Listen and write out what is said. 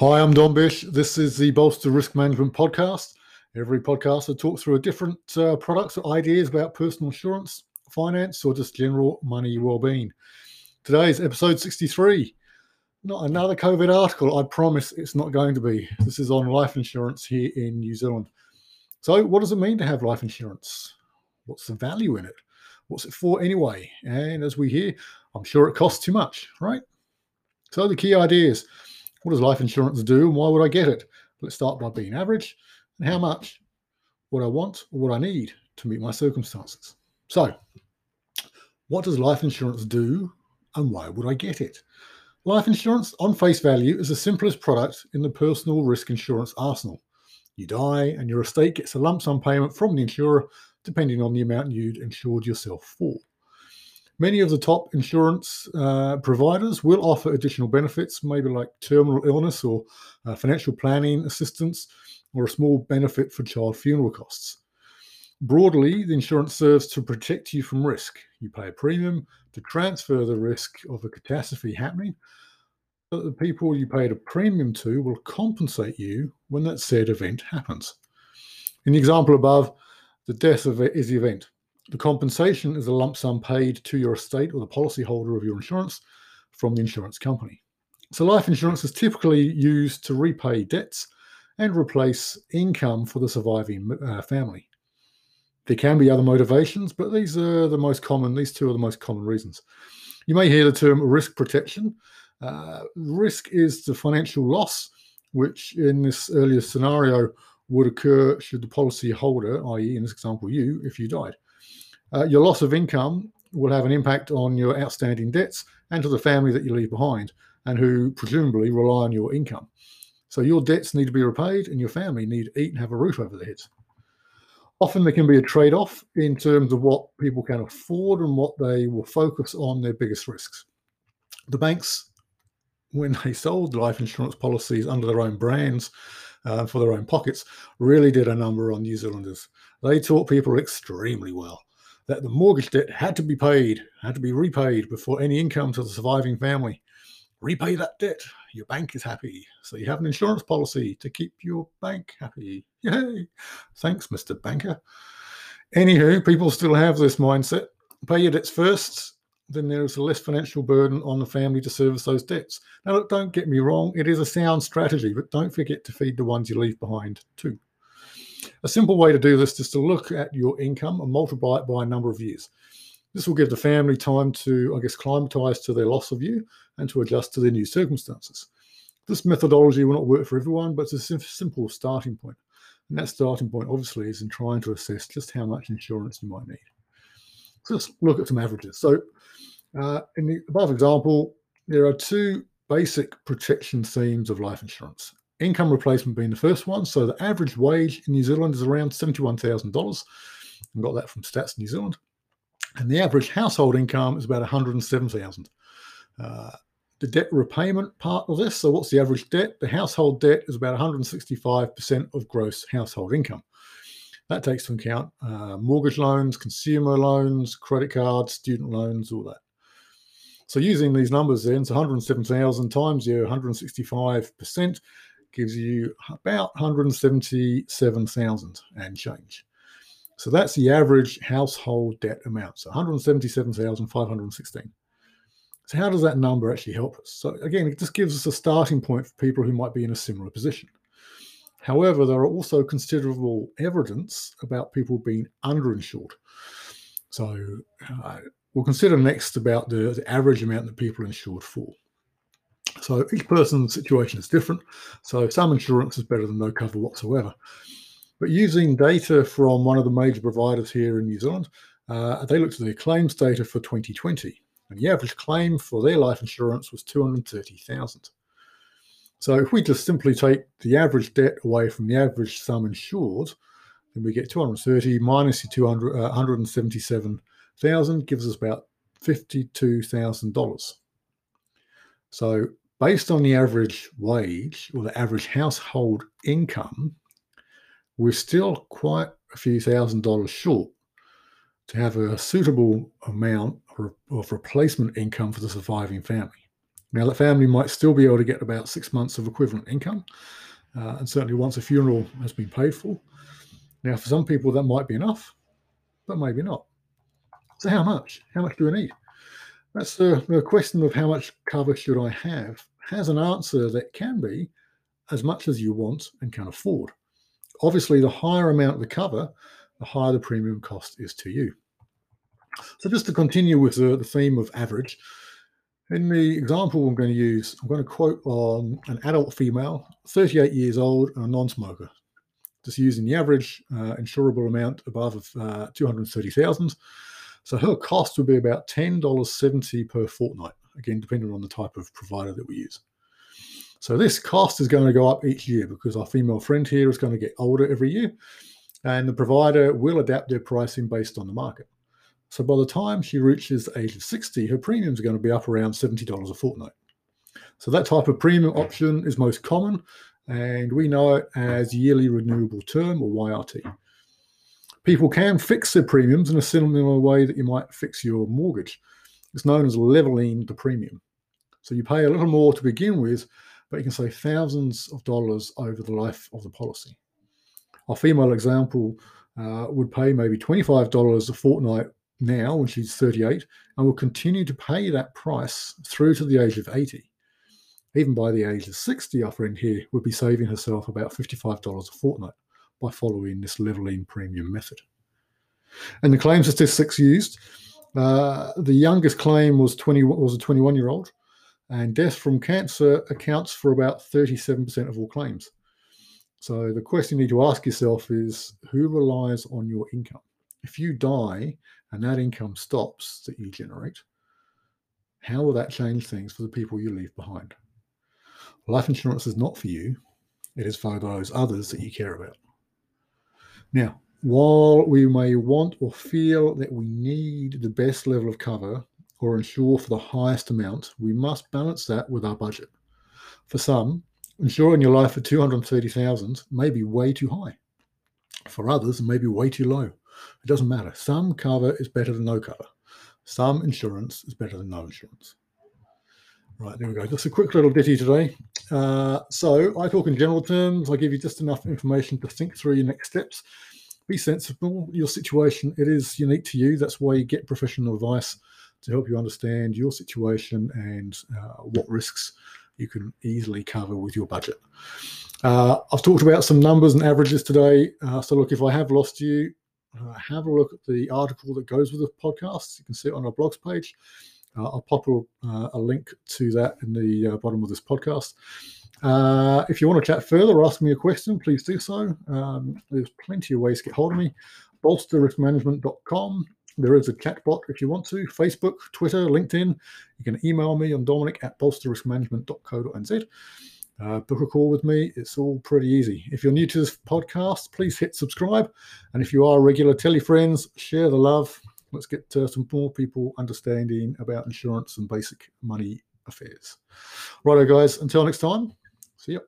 Hi, I'm Dom Bish. This is the Bolster Risk Management Podcast. Every podcast I talk through a different uh, products or ideas about personal insurance, finance, or just general money well-being. Today's episode 63. Not another COVID article. I promise it's not going to be. This is on life insurance here in New Zealand. So, what does it mean to have life insurance? What's the value in it? What's it for anyway? And as we hear, I'm sure it costs too much, right? So, the key ideas what does life insurance do and why would I get it? Let's start by being average and how much, what I want or what I need to meet my circumstances. So, what does life insurance do and why would I get it? Life insurance, on face value, is the simplest product in the personal risk insurance arsenal. You die and your estate gets a lump sum payment from the insurer depending on the amount you'd insured yourself for. Many of the top insurance uh, providers will offer additional benefits, maybe like terminal illness or uh, financial planning assistance, or a small benefit for child funeral costs. Broadly, the insurance serves to protect you from risk. You pay a premium to transfer the risk of a catastrophe happening, but the people you paid a premium to will compensate you when that said event happens. In the example above, the death of it is the event. The compensation is a lump sum paid to your estate or the policyholder of your insurance from the insurance company. So, life insurance is typically used to repay debts and replace income for the surviving uh, family. There can be other motivations, but these are the most common, these two are the most common reasons. You may hear the term risk protection. Uh, risk is the financial loss, which in this earlier scenario would occur should the policyholder, i.e., in this example, you, if you died. Uh, your loss of income will have an impact on your outstanding debts and to the family that you leave behind and who presumably rely on your income. So your debts need to be repaid and your family need to eat and have a roof over their heads. Often there can be a trade off in terms of what people can afford and what they will focus on their biggest risks. The banks, when they sold life insurance policies under their own brands uh, for their own pockets, really did a number on New Zealanders. They taught people extremely well that the mortgage debt had to be paid, had to be repaid before any income to the surviving family. Repay that debt. Your bank is happy. So you have an insurance policy to keep your bank happy. Yay. Thanks, Mr. Banker. Anywho, people still have this mindset. Pay your debts first, then there is a less financial burden on the family to service those debts. Now, look, don't get me wrong, it is a sound strategy, but don't forget to feed the ones you leave behind too. A simple way to do this is to look at your income and multiply it by a number of years. This will give the family time to, I guess, climatize to their loss of you and to adjust to their new circumstances. This methodology will not work for everyone, but it's a simple starting point. And that starting point, obviously, is in trying to assess just how much insurance you might need. So let's look at some averages. So, uh, in the above example, there are two basic protection themes of life insurance income replacement being the first one. So the average wage in New Zealand is around $71,000. I got that from Stats New Zealand. And the average household income is about 107,000. Uh, the debt repayment part of this. So what's the average debt? The household debt is about 165% of gross household income. That takes into account uh, mortgage loans, consumer loans, credit cards, student loans, all that. So using these numbers then, it's 107,000 times your 165%, gives you about 177,000 and change. So that's the average household debt amount. So 177,516. So how does that number actually help us? So again, it just gives us a starting point for people who might be in a similar position. However, there are also considerable evidence about people being underinsured. So uh, we'll consider next about the, the average amount that people are insured for. So each person's situation is different. So some insurance is better than no cover whatsoever. But using data from one of the major providers here in New Zealand, uh, they looked at their claims data for 2020, and the average claim for their life insurance was 230,000. So if we just simply take the average debt away from the average sum insured, then we get 230 minus the 200, uh, 177,000 gives us about $52,000. So based on the average wage or the average household income, we're still quite a few thousand dollars short to have a suitable amount of replacement income for the surviving family. Now, the family might still be able to get about six months of equivalent income, uh, and certainly once a funeral has been paid for. Now, for some people, that might be enough, but maybe not. So, how much? How much do we need? That's the, the question of how much cover should I have has an answer that can be as much as you want and can afford. Obviously, the higher amount of the cover, the higher the premium cost is to you. So, just to continue with the, the theme of average, in the example I'm going to use, I'm going to quote on an adult female, 38 years old, and a non smoker. Just using the average uh, insurable amount above of uh, 230,000. So her cost would be about $10.70 per fortnight, again, depending on the type of provider that we use. So this cost is going to go up each year because our female friend here is going to get older every year, and the provider will adapt their pricing based on the market. So by the time she reaches the age of 60, her premiums are going to be up around $70 a fortnight. So that type of premium option is most common, and we know it as yearly renewable term or YRT. People can fix their premiums in a similar way that you might fix your mortgage. It's known as leveling the premium. So you pay a little more to begin with, but you can save thousands of dollars over the life of the policy. Our female example uh, would pay maybe $25 a fortnight now when she's 38 and will continue to pay that price through to the age of 80. Even by the age of 60, our friend here would be saving herself about $55 a fortnight by following this leveling premium method. And the claim statistics used, uh, the youngest claim was 20 was a 21 year old, and death from cancer accounts for about 37% of all claims. So the question you need to ask yourself is who relies on your income? If you die and that income stops that you generate, how will that change things for the people you leave behind? Life insurance is not for you, it is for those others that you care about. Now, while we may want or feel that we need the best level of cover or insure for the highest amount, we must balance that with our budget. For some, insuring your life for 230,000 may be way too high. For others, it may be way too low. It doesn't matter. Some cover is better than no cover. Some insurance is better than no insurance. Right, there we go. Just a quick little ditty today. Uh, so I talk in general terms. I give you just enough information to think through your next steps. Be sensible. Your situation, it is unique to you. That's why you get professional advice to help you understand your situation and uh, what risks you can easily cover with your budget. Uh, I've talked about some numbers and averages today. Uh, so look, if I have lost you, uh, have a look at the article that goes with the podcast. You can see it on our blogs page. Uh, I'll pop a, uh, a, link to that in the uh, bottom of this podcast. Uh, if you want to chat further or ask me a question, please do so. Um, there's plenty of ways to get hold of me. bolsterriskmanagement.com. There is a chat bot if you want to. Facebook, Twitter, LinkedIn. You can email me on dominic at bolsterriskmanagement.co.nz. Uh, book a call with me. It's all pretty easy. If you're new to this podcast, please hit subscribe. And if you are regular, tell your friends, share the love let's get uh, some more people understanding about insurance and basic money affairs. Righto, guys. Until next time, see you.